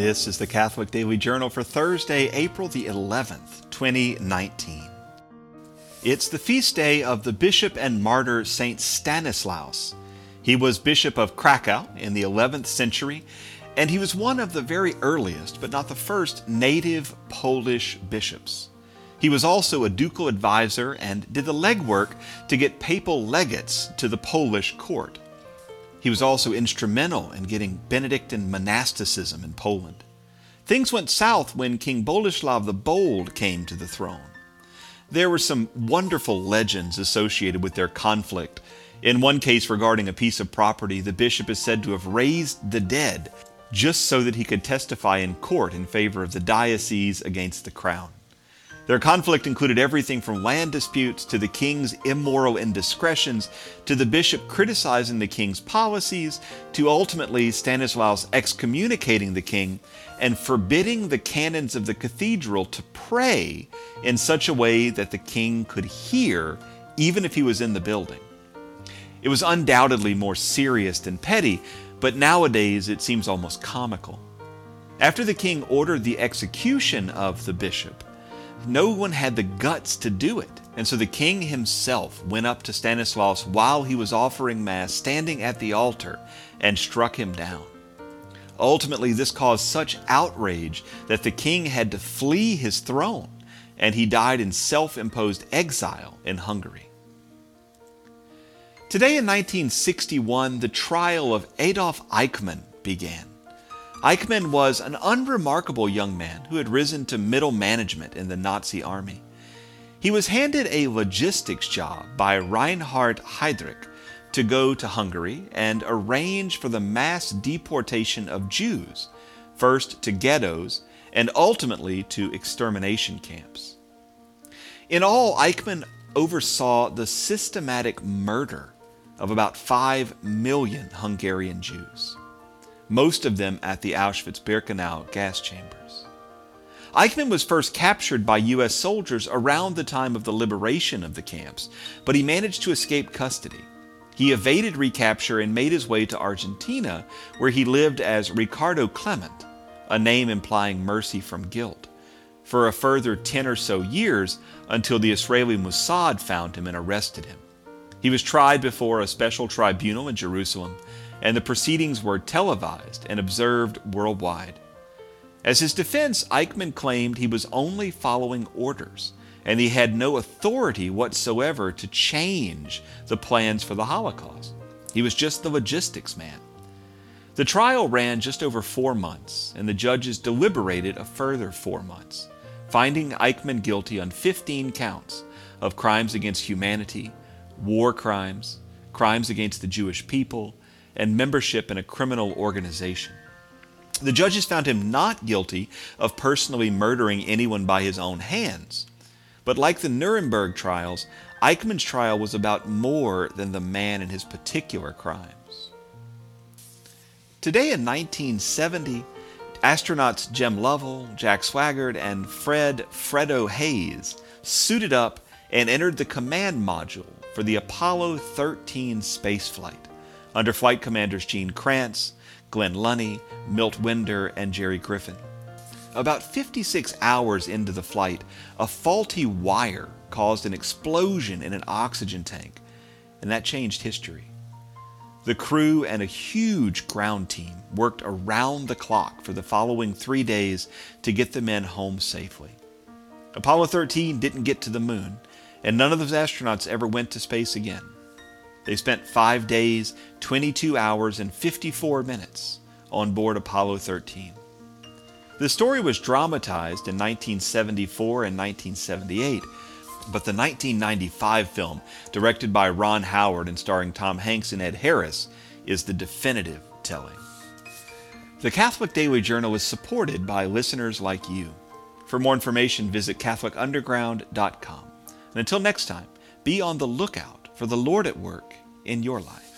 This is the Catholic Daily Journal for Thursday, April the 11th, 2019. It's the feast day of the bishop and martyr Saint Stanislaus. He was bishop of Krakow in the 11th century, and he was one of the very earliest, but not the first, native Polish bishops. He was also a ducal advisor and did the legwork to get papal legates to the Polish court. He was also instrumental in getting Benedictine monasticism in Poland. Things went south when King Boleslav the Bold came to the throne. There were some wonderful legends associated with their conflict. In one case regarding a piece of property, the bishop is said to have raised the dead just so that he could testify in court in favor of the diocese against the crown. Their conflict included everything from land disputes to the king's immoral indiscretions to the bishop criticizing the king's policies to ultimately Stanislaus excommunicating the king and forbidding the canons of the cathedral to pray in such a way that the king could hear even if he was in the building. It was undoubtedly more serious than petty, but nowadays it seems almost comical. After the king ordered the execution of the bishop, no one had the guts to do it. And so the king himself went up to Stanislaus while he was offering Mass, standing at the altar, and struck him down. Ultimately, this caused such outrage that the king had to flee his throne, and he died in self imposed exile in Hungary. Today in 1961, the trial of Adolf Eichmann began. Eichmann was an unremarkable young man who had risen to middle management in the Nazi army. He was handed a logistics job by Reinhard Heydrich to go to Hungary and arrange for the mass deportation of Jews, first to ghettos and ultimately to extermination camps. In all, Eichmann oversaw the systematic murder of about 5 million Hungarian Jews most of them at the Auschwitz Birkenau gas chambers. Eichmann was first captured by U.S. soldiers around the time of the liberation of the camps, but he managed to escape custody. He evaded recapture and made his way to Argentina, where he lived as Ricardo Clement, a name implying mercy from guilt, for a further 10 or so years until the Israeli Mossad found him and arrested him. He was tried before a special tribunal in Jerusalem and the proceedings were televised and observed worldwide. As his defense, Eichmann claimed he was only following orders and he had no authority whatsoever to change the plans for the Holocaust. He was just the logistics man. The trial ran just over four months, and the judges deliberated a further four months, finding Eichmann guilty on 15 counts of crimes against humanity, war crimes, crimes against the Jewish people, and membership in a criminal organization. The judges found him not guilty of personally murdering anyone by his own hands. But like the Nuremberg trials, Eichmann's trial was about more than the man and his particular crimes. Today in 1970, astronauts Jim Lovell, Jack Swigert, and Fred Fredo Haise suited up and entered the command module for the Apollo 13 spaceflight under flight commanders Gene Kranz, Glynn Lunney, Milt Windler, and Jerry Griffin. About 56 hours into the flight, a faulty wire caused an explosion in an oxygen tank, and that changed history. The crew and a huge ground team worked around the clock for the following three days to get the men home safely. Apollo 13 didn't get to the moon, and none of those astronauts ever went to space again. They spent five days, 22 hours, and 54 minutes on board Apollo 13. The story was dramatized in 1974 and 1978, but the 1995 film, directed by Ron Howard and starring Tom Hanks and Ed Harris, is the definitive telling. The Catholic Daily Journal is supported by listeners like you. For more information, visit CatholicUnderground.com. And until next time, be on the lookout for the Lord at work in your life.